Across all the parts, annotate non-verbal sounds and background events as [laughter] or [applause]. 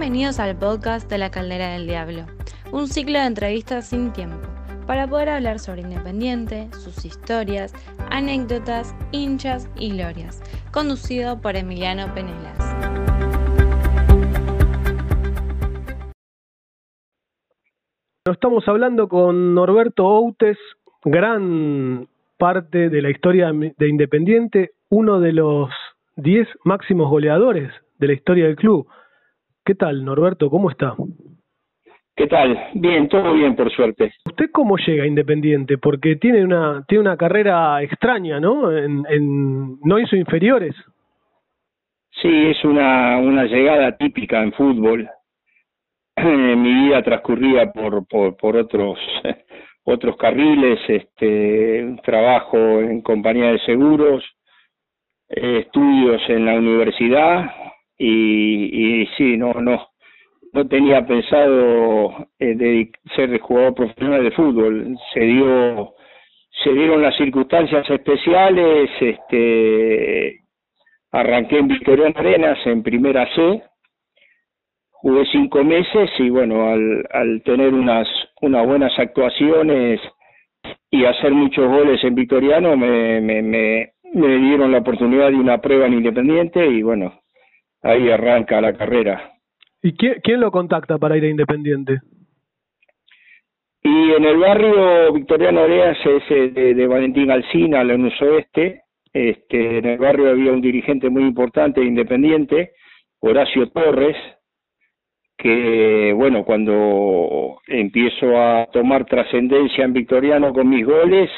Bienvenidos al podcast de la Caldera del Diablo, un ciclo de entrevistas sin tiempo, para poder hablar sobre Independiente, sus historias, anécdotas, hinchas y glorias, conducido por Emiliano Penelas. Estamos hablando con Norberto Outes, gran parte de la historia de Independiente, uno de los 10 máximos goleadores de la historia del club. ¿Qué tal, Norberto? ¿Cómo está? ¿Qué tal? Bien, todo bien, por suerte. ¿Usted cómo llega a Independiente? Porque tiene una tiene una carrera extraña, ¿no? En, en, ¿No hizo inferiores? Sí, es una, una llegada típica en fútbol. Mi vida transcurría por, por, por otros [laughs] otros carriles, este, trabajo en compañía de seguros, estudios en la universidad, y, sí, no, no, no tenía pensado eh, de ser jugador profesional de fútbol. Se dio, se dieron las circunstancias especiales. Este, arranqué en Victoriano Arenas en Primera C. Jugué cinco meses y bueno, al, al tener unas, unas buenas actuaciones y hacer muchos goles en Victoriano, me, me, me dieron la oportunidad de una prueba en Independiente y bueno, ahí arranca la carrera. ¿Y quién, quién lo contacta para ir a Independiente? Y en el barrio Victoriano Oreas es de, de Valentín Alcina, Lanús Oeste. Este, en el barrio había un dirigente muy importante de Independiente, Horacio Torres, que bueno, cuando empiezo a tomar trascendencia en Victoriano con mis goles,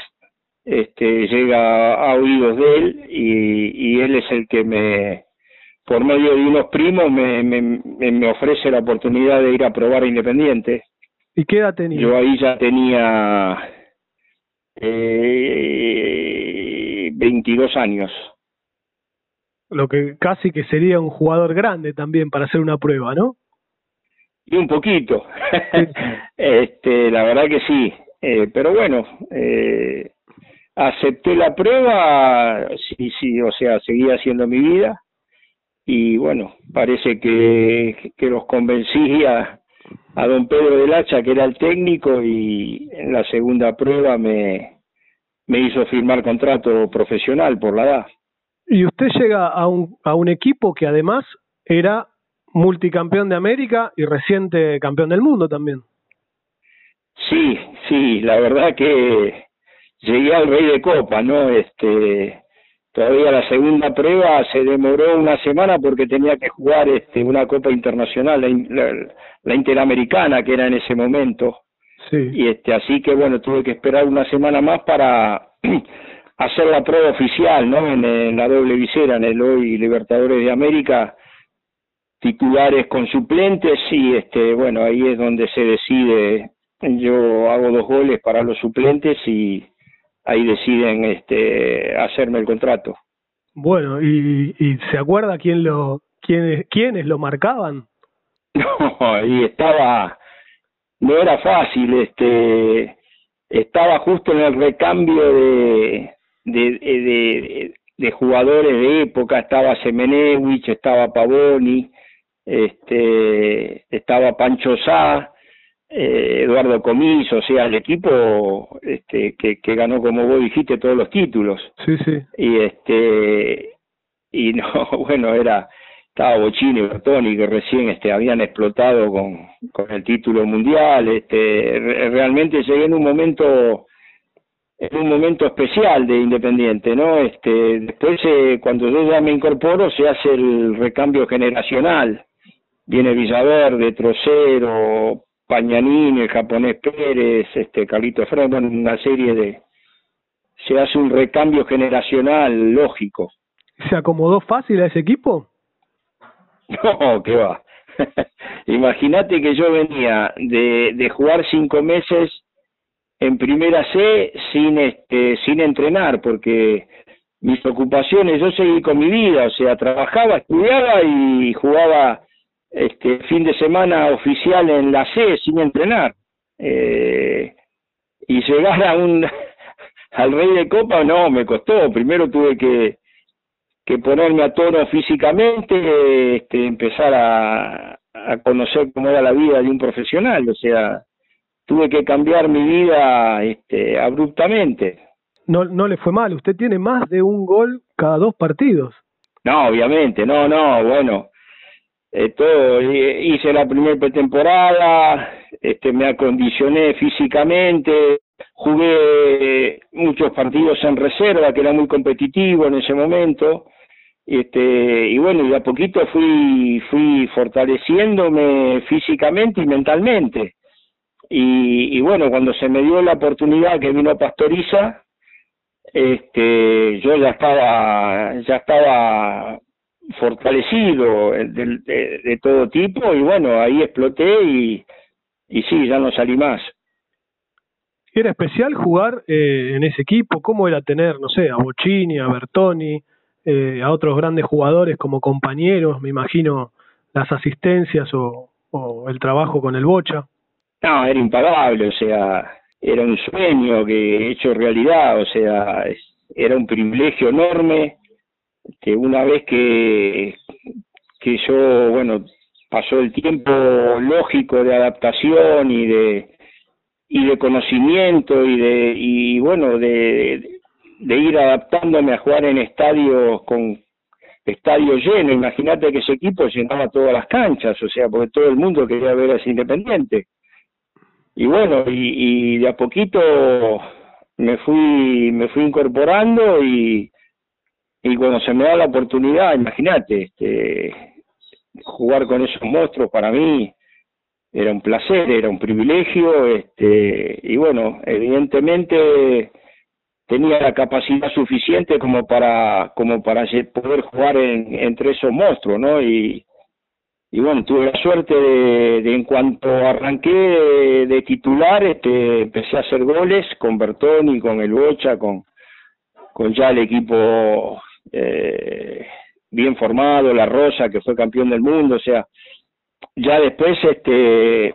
este, llega a oídos de él y, y él es el que me, por medio de unos primos me, me, me ofrece la oportunidad de ir a probar a Independiente. ¿Y qué edad tenía? Yo ahí ya tenía eh, 22 años. Lo que casi que sería un jugador grande también para hacer una prueba, ¿no? Y un poquito. [laughs] este, la verdad que sí. Eh, pero bueno, eh, acepté la prueba, sí, sí, o sea, seguía haciendo mi vida y bueno, parece que, que los convencí a, a don Pedro del Hacha, que era el técnico, y en la segunda prueba me, me hizo firmar contrato profesional por la edad. Y usted llega a un, a un equipo que además era multicampeón de América y reciente campeón del mundo también. Sí, sí, la verdad que llegué al Rey de Copa, ¿no? Este, todavía la segunda prueba se demoró una semana porque tenía que jugar este una copa internacional la, la, interamericana que era en ese momento. Sí. y este así que bueno tuve que esperar una semana más para [clears throat] hacer la prueba oficial no en, en la doble visera en el hoy Libertadores de América. Titulares con suplentes y este bueno ahí es donde se decide. Yo hago dos goles para los suplentes y ahí deciden este hacerme el contrato. Bueno, ¿y, y se acuerda quién lo quiénes quiénes lo marcaban? [laughs] No, y estaba no era fácil, este estaba justo en el recambio de de, de, de jugadores de época, estaba Semenewich, estaba Pavoni, este estaba Pancho Sá, eh, Eduardo Comiso, o sea, el equipo este, que, que ganó, como vos dijiste, todos los títulos. Sí, sí. Y este y no, [laughs] bueno, era estaba Bochini y Bertoni que recién este habían explotado con, con el título mundial, este realmente llegué en un momento en un momento especial de Independiente, ¿no? Este después eh, cuando yo ya me incorporo se hace el recambio generacional. Viene Villaverde, Trocero, Pañanini, el japonés Pérez, este Carlito Efraín, bueno, una serie de se hace un recambio generacional lógico. ¿Se acomodó fácil a ese equipo? [laughs] No, qué va. [laughs] Imagínate que yo venía de, de jugar cinco meses en primera C sin este sin entrenar porque mis ocupaciones yo seguí con mi vida, o sea, trabajaba, estudiaba y jugaba este fin de semana oficial en la C sin entrenar. Eh, y llegar a un [laughs] al rey de copa no me costó. Primero tuve que que ponerme a tono físicamente este empezar a a conocer cómo era la vida de un profesional, o sea, tuve que cambiar mi vida este, abruptamente. No, no le fue mal, usted tiene más de un gol cada dos partidos. No, obviamente, no, no, bueno, todo, hice la primera pretemporada, este, me acondicioné físicamente, jugué muchos partidos en reserva, que era muy competitivo en ese momento, este, y bueno, y a poquito fui, fui fortaleciéndome físicamente y mentalmente. Y, y bueno, cuando se me dio la oportunidad que vino Pastoriza, este, yo ya estaba, ya estaba fortalecido de, de, todo tipo y bueno, ahí exploté y, y sí, ya no salí más. ¿Era especial jugar eh, en ese equipo? ¿Cómo era tener, no sé, a Bocini, a Bertoni, eh, a otros grandes jugadores como compañeros? Me imagino las asistencias o, o el trabajo con el Bocha. No, era impagable, o sea, era un sueño que hecho realidad, o sea, era un privilegio enorme que una vez que, que yo, bueno, pasó el tiempo lógico de adaptación y de y de conocimiento y de y bueno de, de ir adaptándome a jugar en estadios con estadios llenos imagínate que ese equipo llenaba todas las canchas o sea porque todo el mundo quería ver a ese Independiente. Y bueno y, y de a poquito me fui me fui incorporando y y cuando se me da la oportunidad, imagínate, este, jugar con esos monstruos para mí era un placer, era un privilegio, este, y bueno, evidentemente tenía la capacidad suficiente como para como para poder jugar en, entre esos monstruos, ¿no? Y, y bueno, tuve la suerte de, en cuanto arranqué de, de, titular, este, empecé a hacer goles con Bertoni, con el Bocha, con, con ya el equipo eh, bien formado, La Rosa, que fue campeón del mundo, o sea, ya después este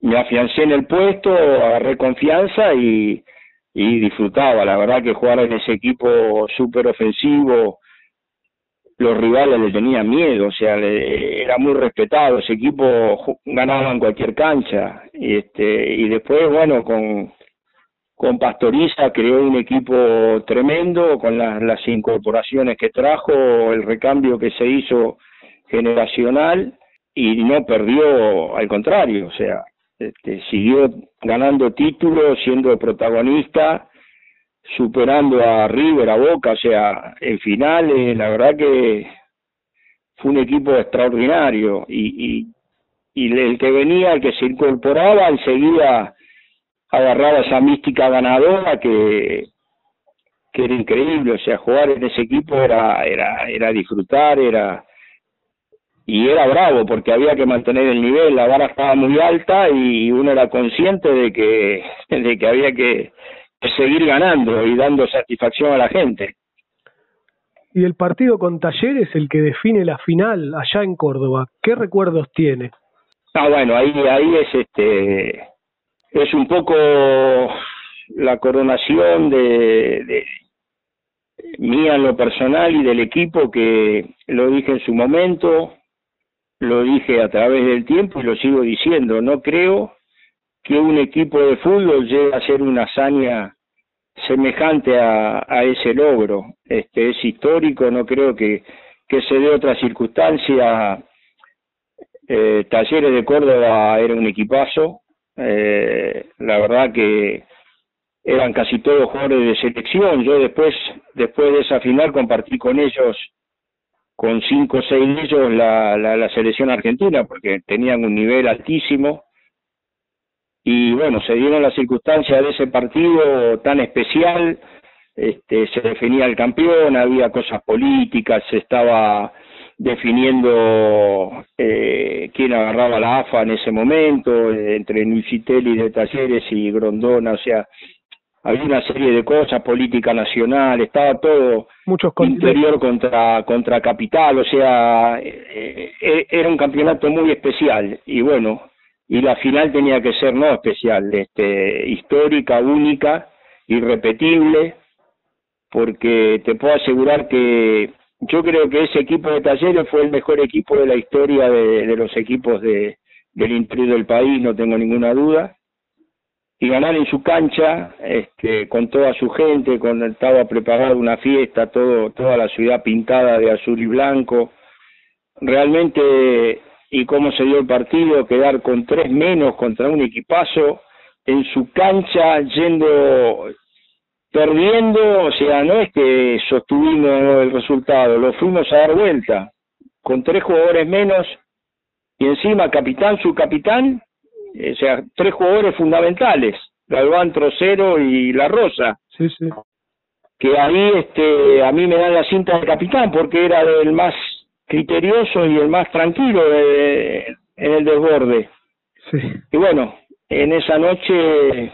me afiancé en el puesto, agarré confianza y, disfrutaba, la verdad que jugar en ese equipo súper ofensivo, los rivales le tenían miedo, o sea, era muy respetado, ese equipo ganaba en cualquier cancha, y este, y después, bueno, con, con Pastoriza creó un equipo tremendo con las, incorporaciones que trajo, el recambio que se hizo generacional y no perdió, al contrario, o sea, este, siguió ganando títulos, siendo protagonista, superando a River, a Boca, o sea, en finales, la verdad que fue un equipo extraordinario y, y, y el que venía, el que se incorporaba, enseguida agarraba esa mística ganadora que, que era increíble, o sea, jugar en ese equipo era, era, era disfrutar, era y era bravo porque había que mantener el nivel, la vara estaba muy alta y uno era consciente de que, [laughs] de que había que, seguir ganando y dando satisfacción a la gente. Y el partido con Talleres, el que define la final allá en Córdoba, ¿qué recuerdos tiene? Ah, bueno, ahí, ahí es este, es un poco la coronación de, de mía en lo personal y del equipo que lo dije en su momento, lo dije a través del tiempo y lo sigo diciendo, no creo que un equipo de fútbol llegue a ser una hazaña semejante a, ese logro. Este es histórico, no creo que, que se dé otra circunstancia. Eh, Talleres de Córdoba era un equipazo, eh, la verdad que eran casi todos jugadores de selección. Yo después, después de esa final compartí con ellos, con cinco o seis de ellos, la, la, la selección argentina, porque tenían un nivel altísimo. Y bueno, se dieron las circunstancias de ese partido tan especial, este, se definía el campeón, había cosas políticas, se estaba definiendo eh, quién agarraba la AFA en ese momento, entre Nucitelli de Talleres y Grondona, o sea, había una serie de cosas, política nacional, estaba todo Muchos interior contra, contra capital, o sea, eh, eh, era un campeonato muy especial y bueno, y la final tenía que ser no especial, este, histórica, única, irrepetible, porque te puedo asegurar que yo creo que ese equipo de Talleres fue el mejor equipo de la historia de, los equipos de, del interior del país, no tengo ninguna duda. Y ganar en su cancha, este, con toda su gente, con estaba preparada una fiesta, todo, toda la ciudad pintada de azul y blanco. Realmente, y cómo se dio el partido, quedar con tres menos contra un equipazo en su cancha, yendo perdiendo, o sea, no es que sostuvimos el resultado, lo fuimos a dar vuelta, con tres jugadores menos y encima capitán, subcapitán, o sea, tres jugadores fundamentales, Galván, Trocero y La Rosa. Sí, sí. Que ahí este, a mí me dan la cinta de capitán porque era el más criterioso y el más tranquilo de, en el desborde. Sí. Y bueno, en esa noche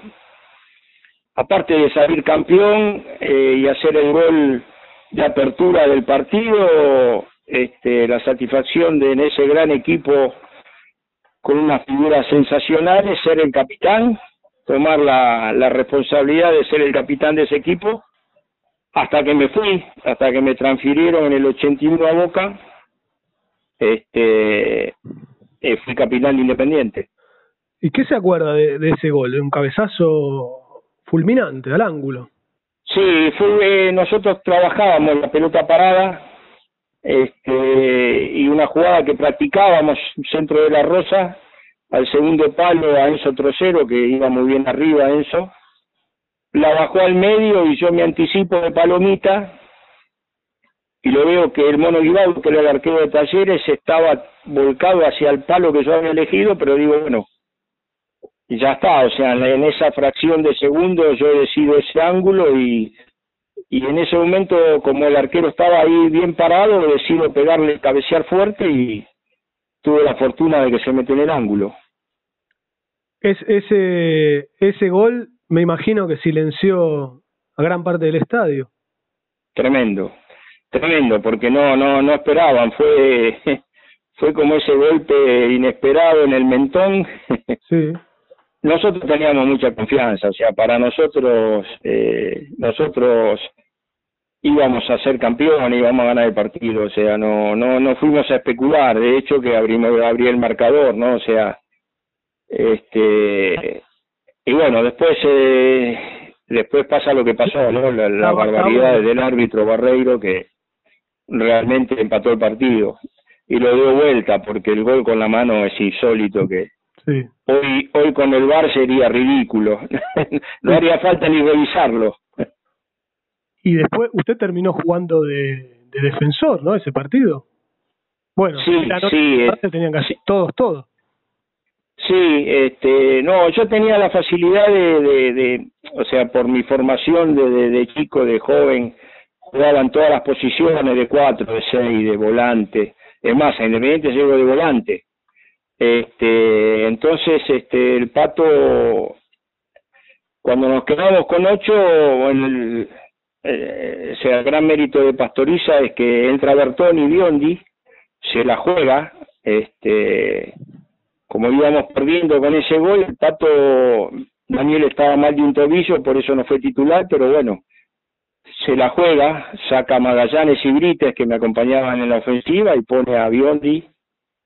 aparte de salir campeón eh, y hacer el gol de apertura del partido, este, la satisfacción de en ese gran equipo con unas figuras sensacionales, ser el capitán, tomar la, responsabilidad de ser el capitán de ese equipo, hasta que me fui, hasta que me transfirieron en el 81 a Boca, este, eh, fui capitán de Independiente. ¿Y qué se acuerda de, de ese gol? ¿De un cabezazo fulminante al ángulo. Sí, fue, nosotros trabajábamos la pelota parada este, y una jugada que practicábamos centro de la Rosa, al segundo palo a Enzo Trocero, que iba muy bien arriba Enzo, la bajó al medio y yo me anticipo de palomita y lo veo que el mono Guibao, que era el arquero de talleres, estaba volcado hacia el palo que yo había elegido, pero digo, bueno, y ya está, o sea, en esa fracción de segundo yo decido ese ángulo y, y en ese momento, como el arquero estaba ahí bien parado, decido pegarle, cabecear fuerte y tuve la fortuna de que se mete en el ángulo. Es, ese, ese gol me imagino que silenció a gran parte del estadio. Tremendo, tremendo, porque no, no, no esperaban, fue, [laughs] fue como ese golpe inesperado en el mentón. [laughs] Sí nosotros teníamos mucha confianza, o sea, para nosotros, eh, nosotros íbamos a ser campeones, íbamos a ganar el partido, o sea, no, no, no fuimos a especular, de hecho que abrimos, abrí el marcador, ¿no? O sea, este, y bueno, después, eh, después pasa lo que pasó, ¿no? La, la barbaridad del árbitro Barreiro que realmente empató el partido y lo dio vuelta porque el gol con la mano es insólito que Hoy, hoy con el VAR sería ridículo. [laughs] no haría falta ni revisarlo. Y después usted terminó jugando de, de defensor, ¿no? Ese partido. Bueno, sí, sí, eh, tenían casi todos, todos. Sí, este, no, yo tenía la facilidad de, de, de o sea, por mi formación de, de, de, chico, de joven, jugaban todas las posiciones de cuatro, de seis, de volante. Es más, a Independiente llego de volante. Este, entonces, este, el pato, cuando nos quedamos con ocho, el, eh, sea, el gran mérito de Pastoriza es que entra Bertoni y Biondi, se la juega, este, como íbamos perdiendo con ese gol, el pato Daniel estaba mal de un tobillo, por eso no fue titular, pero bueno, se la juega, saca Magallanes y Brites que me acompañaban en la ofensiva y pone a Biondi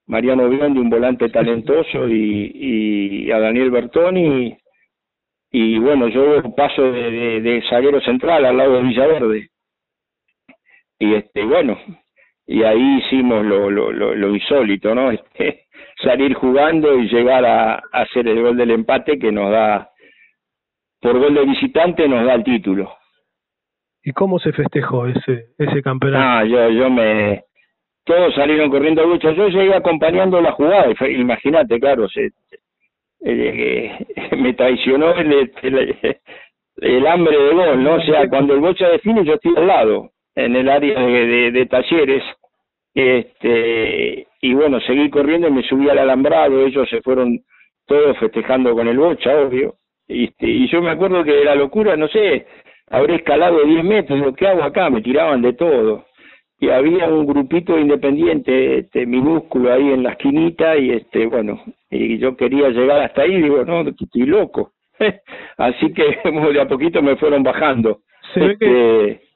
Mariano Biondi, un volante [laughs] talentoso, y, y a Daniel Bertoni. Y, bueno, yo paso de, de, de, zaguero central al lado de Villaverde. Y este, bueno, y ahí hicimos lo, lo, lo, lo insólito, ¿no? [laughs] Este, salir jugando y llegar a, a hacer el gol del empate que nos da, por gol de visitante, nos da el título. ¿Y cómo se festejó ese ese campeonato? Ah, yo yo me todos salieron corriendo a lucha. Yo llegué acompañando la jugada, imagínate, claro, se, eh, [laughs] me traicionó el, hambre de gol, ¿no? O sea, cuando el Bocha define, yo estoy al lado, en el área de, de, talleres, este y bueno, seguí corriendo y me subí al alambrado, ellos se fueron todos festejando con el Bocha, obvio, y, y yo me acuerdo que la locura, no sé, habré escalado 10 metros, lo que hago acá, me tiraban de todo y había un grupito independiente este minúsculo ahí en la esquinita y este bueno y yo quería llegar hasta ahí digo no estoy loco [laughs] así que [laughs] de a poquito me fueron bajando se ve que este,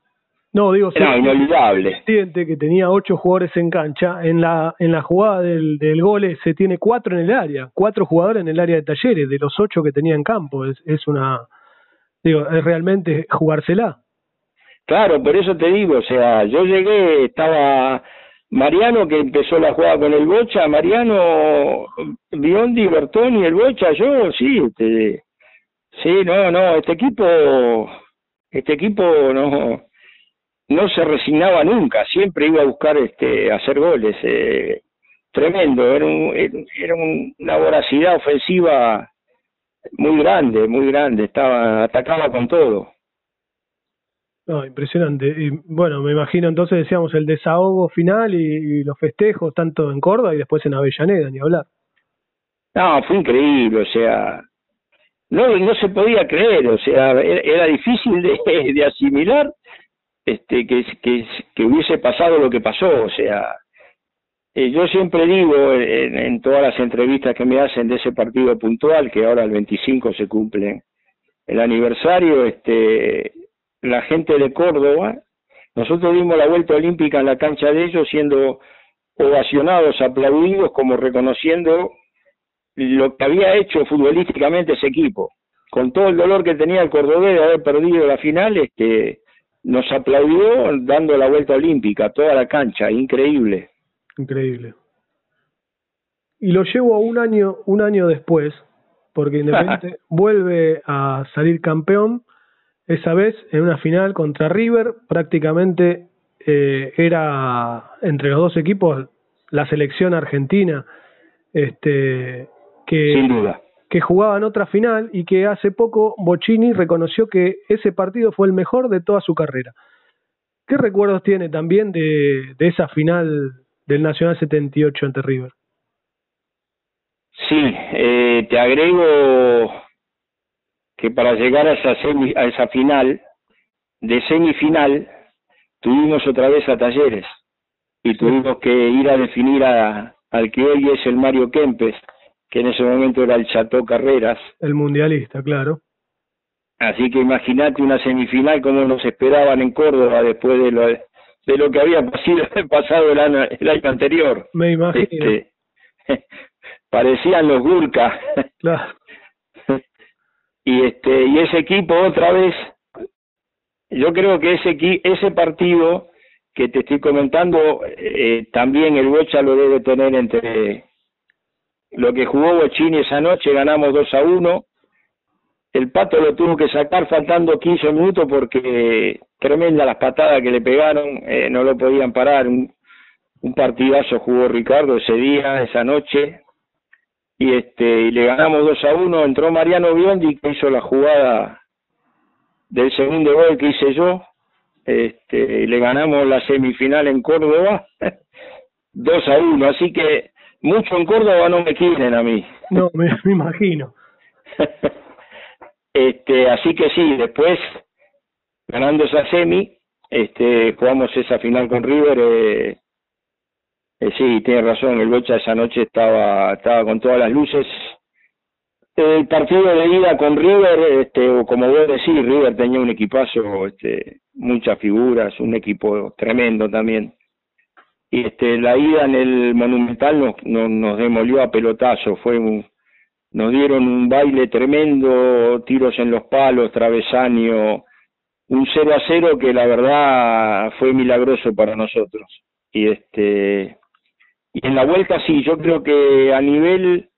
No, digo, Era inolvidable. que tenía ocho jugadores en cancha, en la en la jugada del, del gol se tiene cuatro en el área, cuatro jugadores en el área de talleres, de los ocho que tenía en campo. Es, es una, digo, es realmente jugársela. Claro, por eso te digo, o sea, yo llegué, estaba Mariano que empezó la jugada con el Bocha, Mariano, Biondi, Bertoni, el Bocha, yo, sí, este, sí, no, no, este equipo, este equipo no, no se resignaba nunca, siempre iba a buscar este hacer goles, eh, tremendo, era, un, era una voracidad ofensiva muy grande, muy grande, estaba atacaba con todo. No, impresionante. Y bueno, me imagino entonces decíamos el desahogo final y, los festejos tanto en Córdoba y después en Avellaneda, ni hablar. No, fue increíble, o sea, no no se podía creer, o sea, era, difícil de, [laughs] de asimilar este, que, que, que hubiese pasado lo que pasó, o sea, eh, yo siempre digo en, en, todas las entrevistas que me hacen de ese partido puntual, que ahora el 25 se cumple el aniversario, este, la gente de Córdoba, nosotros dimos la vuelta olímpica en la cancha de ellos siendo ovacionados, aplaudidos, como reconociendo lo que había hecho futbolísticamente ese equipo. Con todo el dolor que tenía el cordobés de haber perdido la final, este, nos aplaudió dando la vuelta olímpica, toda la cancha, increíble. Increíble. Y lo llevo a un año, un año después, porque Independiente [laughs] vuelve a salir campeón, esa vez en una final contra River, prácticamente eh, era entre los dos equipos la selección argentina, este, que, Sin duda que jugaba en otra final y que hace poco Bocini reconoció que ese partido fue el mejor de toda su carrera. ¿Qué recuerdos tiene también de, de esa final del Nacional 78 ante River? Sí, eh, te agrego que para llegar a esa, semi, a esa final, de semifinal, tuvimos otra vez a Talleres y tuvimos que ir a definir a, al que hoy es el Mario Kempes, que en ese momento era el Chateau Carreras. El mundialista, claro. Así que imagínate una semifinal como nos esperaban en Córdoba después de lo, de lo que había pasado [laughs] el año, el año anterior. Me imagino. Este, [laughs] parecían los Gurka. Claro. Y este y ese equipo otra vez yo creo que ese ese partido que te estoy comentando eh, también el Bocha lo debe tener entre lo que jugó Bochini esa noche, ganamos 2 a 1. El Pato lo tuvo que sacar faltando 15 minutos porque tremenda las patadas que le pegaron, eh, no lo podían parar. Un, un, partidazo jugó Ricardo ese día, esa noche. Y este y le ganamos 2 a 1. Entró Mariano Biondi que hizo la jugada del segundo gol que hice yo. Este, y le ganamos la semifinal en Córdoba [laughs] 2 a 1. Así que mucho en Córdoba no me quieren a mí. [laughs] No, me, imagino. [laughs] este, así que sí, después ganando esa semi, este, jugamos esa final con River. Eh, eh, sí, tiene razón, el Bocha esa noche estaba, estaba con todas las luces. El partido de ida con River, este, o como vos decís, River tenía un equipazo, este, muchas figuras, un equipo tremendo también y este la ida en el Monumental nos, nos, demolió a pelotazo, fue un, nos dieron un baile tremendo, tiros en los palos, travesaño, un 0 a 0 que la verdad fue milagroso para nosotros. Y este y en la vuelta sí, yo creo que a nivel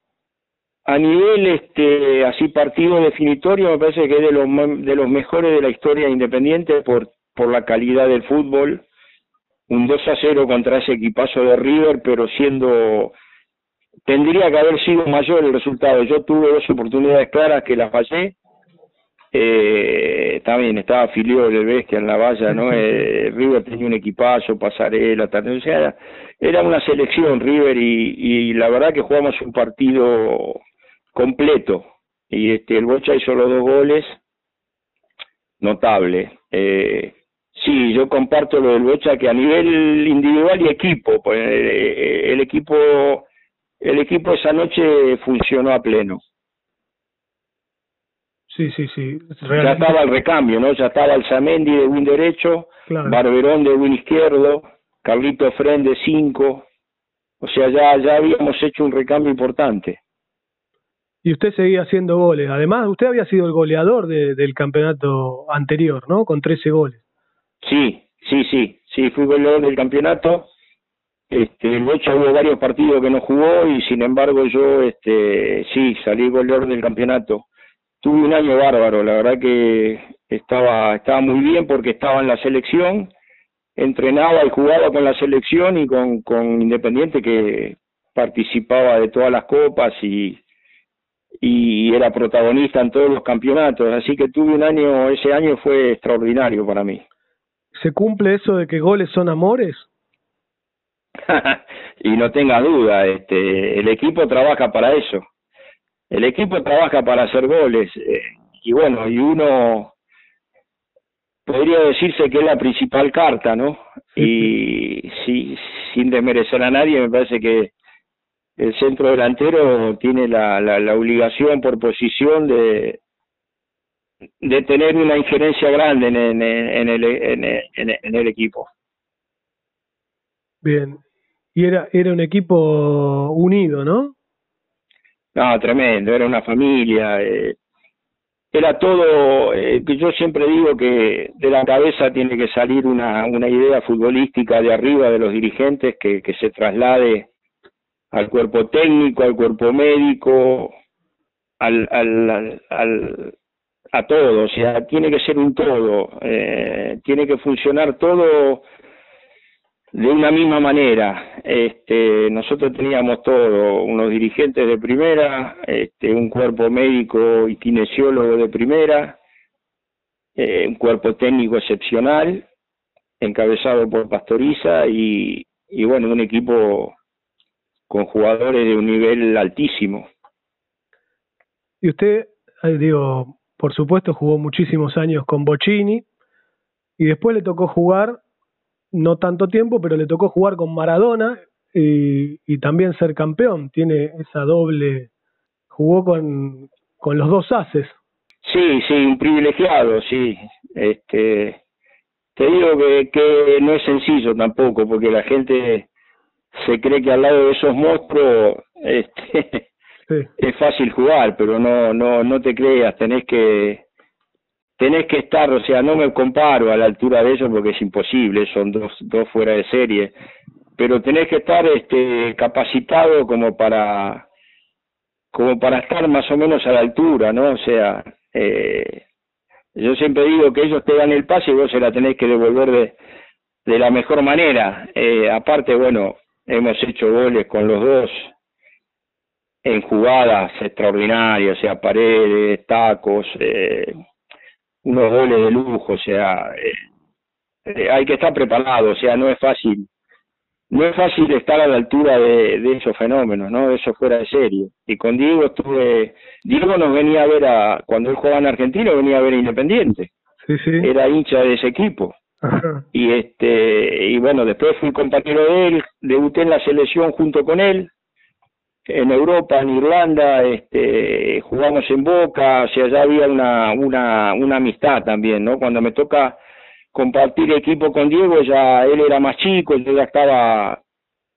a nivel este así partido definitorio me parece que es de los de los mejores de la historia independiente por por la calidad del fútbol un 2 a 0 contra ese equipazo de River, pero siendo tendría que haber sido mayor el resultado. Yo tuve dos oportunidades claras que las fallé. Eh, también estaba Filio de Bestia en la valla, ¿no? Eh, River tenía un equipazo, pasarela, o sea, era una selección River y, y la verdad que jugamos un partido completo y este el Bocha hizo los dos goles notable. Eh, Sí, yo comparto lo del Bocha que a nivel individual y equipo, pues eh, el equipo el equipo esa noche funcionó a pleno. Sí, sí, sí. Ya estaba el recambio, ¿no? Ya estaba el Samendi de win derecho, Barberón de win izquierdo, Carlito Fren de 5. O sea, ya, ya habíamos hecho un recambio importante. Y usted seguía haciendo goles. Además, usted había sido el goleador del campeonato anterior, ¿no? Con 13 goles. Sí, sí, sí. Sí, fui goleador del campeonato. Este, el hecho hubo varios partidos que no jugó y sin embargo yo, este, sí, salí goleador del campeonato tuve un año bárbaro, la verdad que estaba, estaba muy bien porque estaba en la selección, entrenaba y jugaba con la selección y con, con Independiente que participaba de todas las copas y, y era protagonista en todos los campeonatos, así que tuve un año, ese año fue extraordinario para mí. ¿Se cumple eso de que goles son amores? [laughs] y no tenga duda, este, el equipo trabaja para eso el equipo trabaja para hacer goles eh, y bueno, y uno podría decirse que es la principal carta, ¿no? Y sí, sin desmerecer a nadie, me parece que el centro delantero tiene la, la, obligación por posición de, de tener una injerencia grande en, en, en, el, en, en, el equipo. Bien, y era, era un equipo unido, ¿no? No, tremendo, era una familia. Eh, era todo, eh, que yo siempre digo que de la cabeza tiene que salir una, una idea futbolística de arriba de los dirigentes que, que se traslade al cuerpo técnico, al cuerpo médico, al, al, al, a todo, o sea, tiene que ser un todo, eh, tiene que funcionar todo de una misma manera. Este, nosotros teníamos todo, unos dirigentes de primera, este, un cuerpo médico y kinesiólogo de primera, eh, un cuerpo técnico excepcional, encabezado por Pastoriza y, y bueno, un equipo con jugadores de un nivel altísimo. Y usted, digo, por supuesto jugó muchísimos años con Bocini y después le tocó jugar no tanto tiempo, pero le tocó jugar con Maradona y, y también ser campeón. Tiene esa doble, jugó con, con los dos haces. Sí, sí, un privilegiado, sí. Este, te digo que, que no es sencillo tampoco, porque la gente se cree que al lado de esos monstruos este, [laughs] es fácil jugar, pero no, no, no te creas, tenés que tenés que estar, o sea, no me comparo a la altura de ellos porque es imposible, son dos, dos fuera de serie, pero tenés que estar este, capacitado como para como para estar más o menos a la altura, ¿no? O sea, eh, yo siempre digo que ellos te dan el pase y vos se la tenés que devolver de, de la mejor manera. Eh, aparte, bueno, hemos hecho goles con los dos en jugadas extraordinarias, o sea, paredes, tacos, eh, unos goles de lujo, o sea, eh, eh, hay que estar preparado, o sea, no es fácil, no es fácil estar a la altura de, de esos fenómenos, ¿no? Eso fuera de serie. Y con Diego estuve, Diego nos venía a ver a, cuando él jugaba en Argentina, venía a ver a Independiente. Sí, sí. Era hincha de ese equipo. Y este, y bueno, después fui compañero de él, debuté en la selección junto con él, en Europa, en Irlanda, este, jugamos en Boca, o sea, ya había una, una, una amistad también, ¿no? Cuando me toca compartir equipo con Diego, ya él era más chico, yo ya estaba,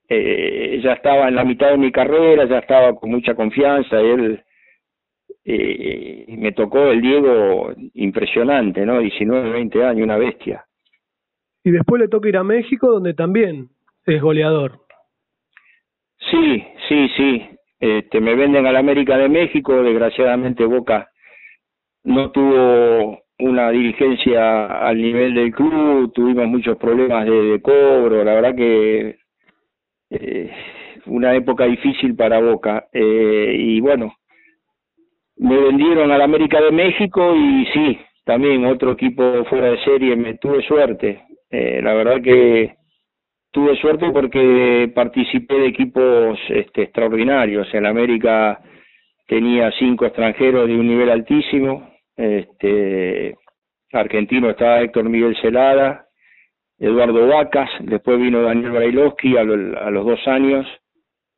eh, ya estaba en la mitad de mi carrera, ya estaba con mucha confianza, él, eh, me tocó el Diego impresionante, ¿no? 19, 20 años, una bestia. Y después le toca ir a México, donde también es goleador. Sí, sí, sí. Este, me venden a la América de México. Desgraciadamente Boca no tuvo una dirigencia al nivel del club. Tuvimos muchos problemas de, cobro. La verdad que eh, una época difícil para Boca. Eh, y bueno, me vendieron a la América de México y sí, también otro equipo fuera de serie. Me tuve suerte. Eh, la verdad que tuve suerte porque participé de equipos este, extraordinarios. En América tenía cinco extranjeros de un nivel altísimo. Este, argentino estaba Héctor Miguel Celada, Eduardo Vacas, después vino Daniel Brailovsky a, los dos años,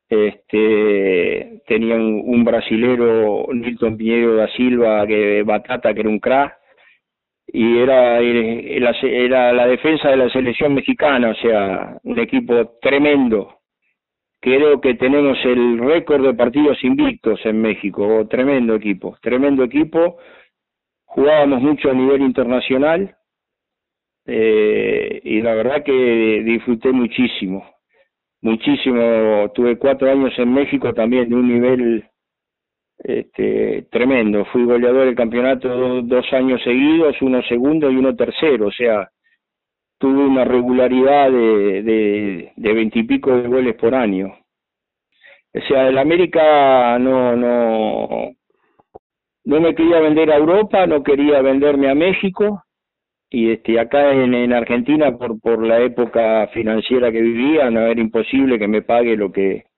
este tenía un, brasilero Nilton Piñero da Silva que Batata que era un crack y era, era, era la defensa de la selección mexicana, o sea, un equipo tremendo. Creo que tenemos el récord de partidos invictos en México, tremendo equipo, tremendo equipo. Jugábamos mucho a nivel internacional eh, y la verdad que disfruté muchísimo, muchísimo. Tuve cuatro años en México también de un nivel este, tremendo. Fui goleador del campeonato dos, años seguidos, uno segundo y uno tercero, o sea, tuve una regularidad de de veintipico de, goles por año. O sea, el América no, no, no me quería vender a Europa, no quería venderme a México y este acá en, en Argentina por por la época financiera que vivía no era imposible que me pague lo que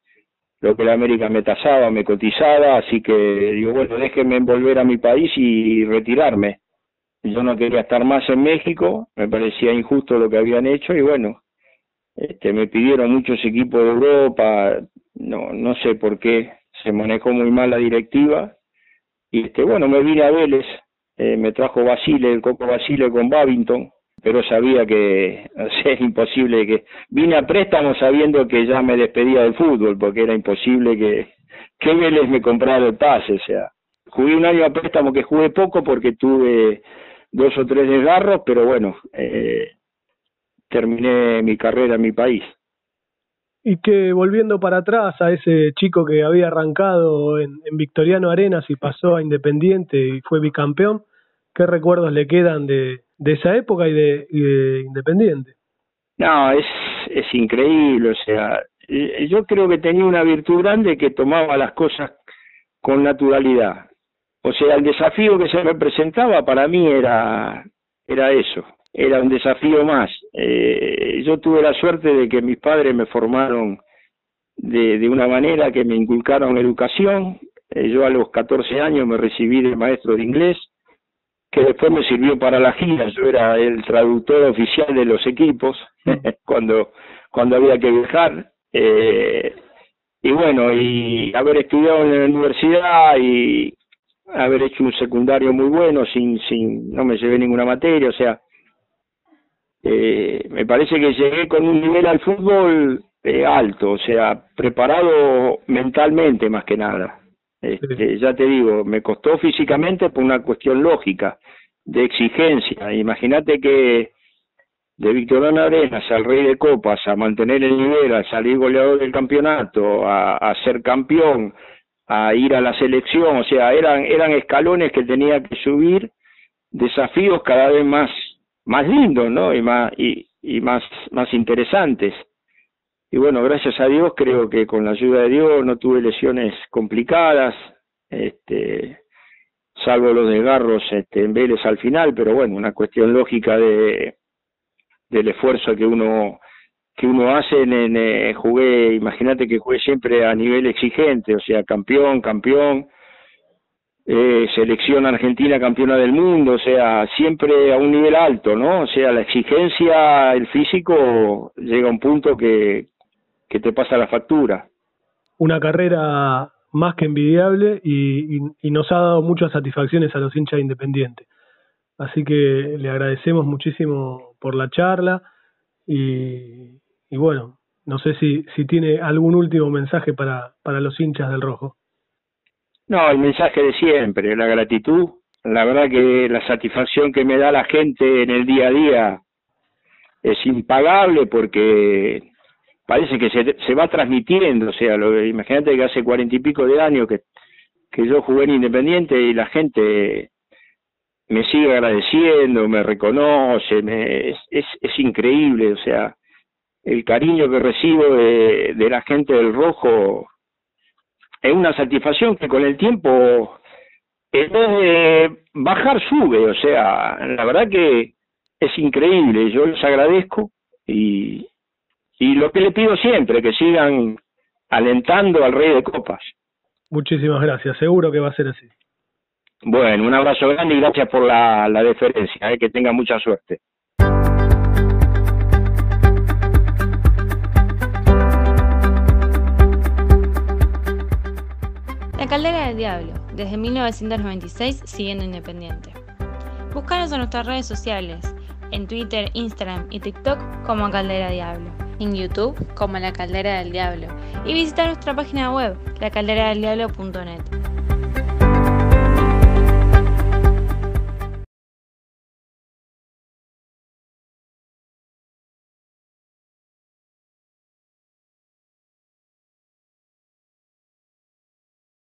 lo que la América me tasaba, me cotizaba, así que digo, bueno, déjenme volver a mi país y retirarme. Yo no quería estar más en México, me parecía injusto lo que habían hecho y bueno, este, me pidieron muchos equipos de Europa, no, no sé por qué, se manejó muy mal la directiva y este, bueno, me vine a Vélez, eh, me trajo Basile, el Coco Basile con Babington, pero sabía que [laughs] es imposible que vine a préstamo sabiendo que ya me despedía del fútbol porque era imposible que que Vélez me comprara el pase o sea. Jugué un año a préstamo que jugué poco porque tuve dos o tres desgarros pero bueno eh, terminé mi carrera en mi país. Y que volviendo para atrás a ese chico que había arrancado en, en Victoriano Arenas y pasó a Independiente y fue bicampeón, ¿qué recuerdos le quedan de, de esa época y de, Independiente. No, es, es increíble, o sea, eh, yo creo que tenía una virtud grande que tomaba las cosas con naturalidad. O sea, el desafío que se me presentaba para mí era, era eso, era un desafío más. Eh, yo tuve la suerte de que mis padres me formaron de, de una manera que me inculcaron educación. Eh, yo a los 14 años me recibí de maestro de inglés que después me sirvió para la gira. Yo era el traductor oficial de los equipos [laughs] cuando, cuando había que viajar. Eh, y bueno, y haber estudiado en la universidad y haber hecho un secundario muy bueno, sin, sin, no me llevé ninguna materia, o sea, eh, me parece que llegué con un nivel al fútbol eh, alto, o sea, preparado mentalmente más que nada. Este, ya te digo, me costó físicamente por una cuestión lógica, de exigencia. Imagínate que de Victoriano Arenas al Rey de Copas, a mantener el nivel, a salir goleador del campeonato, a, ser campeón, a ir a la selección, o sea, eran, eran escalones que tenía que subir, desafíos cada vez más, más lindos, ¿no? Y más, y más, más interesantes y bueno, gracias a Dios creo que con la ayuda de Dios no tuve lesiones complicadas, este, salvo los desgarros este, en Vélez al final, pero bueno, una cuestión lógica de del esfuerzo que uno que uno hace en, eh, jugué, imagínate que jugué siempre a nivel exigente, o sea, campeón, campeón, eh, selección argentina campeona del mundo, o sea, siempre a un nivel alto, ¿no? O sea, la exigencia, el físico llega a un punto que, que te pasa la factura. Una carrera más que envidiable y, y, nos ha dado muchas satisfacciones a los hinchas independientes. Así que le agradecemos muchísimo por la charla y, y bueno, no sé si, si tiene algún último mensaje para, para los hinchas del Rojo. No, el mensaje de siempre, la gratitud. La verdad que la satisfacción que me da la gente en el día a día es impagable porque parece que se, se va transmitiendo, o sea, imagínate que hace cuarenta y pico de años que, que yo jugué en Independiente y la gente me sigue agradeciendo, me reconoce, me, es, es, es increíble, o sea, el cariño que recibo de, de la gente del Rojo es una satisfacción que con el tiempo, en vez de bajar, sube, o sea, la verdad que es increíble, yo les agradezco y, y lo que le pido siempre, que sigan alentando al Rey de Copas. Muchísimas gracias, seguro que va a ser así. Bueno, un abrazo grande y gracias por la, la deferencia, eh, que tenga mucha suerte. Caldera del Diablo, desde 1996 siguiendo independiente. Búscanos en nuestras redes sociales, en Twitter, Instagram y TikTok como Caldera Diablo, en YouTube como La Caldera del Diablo y visita nuestra página web, lacalderadeldiablo.net.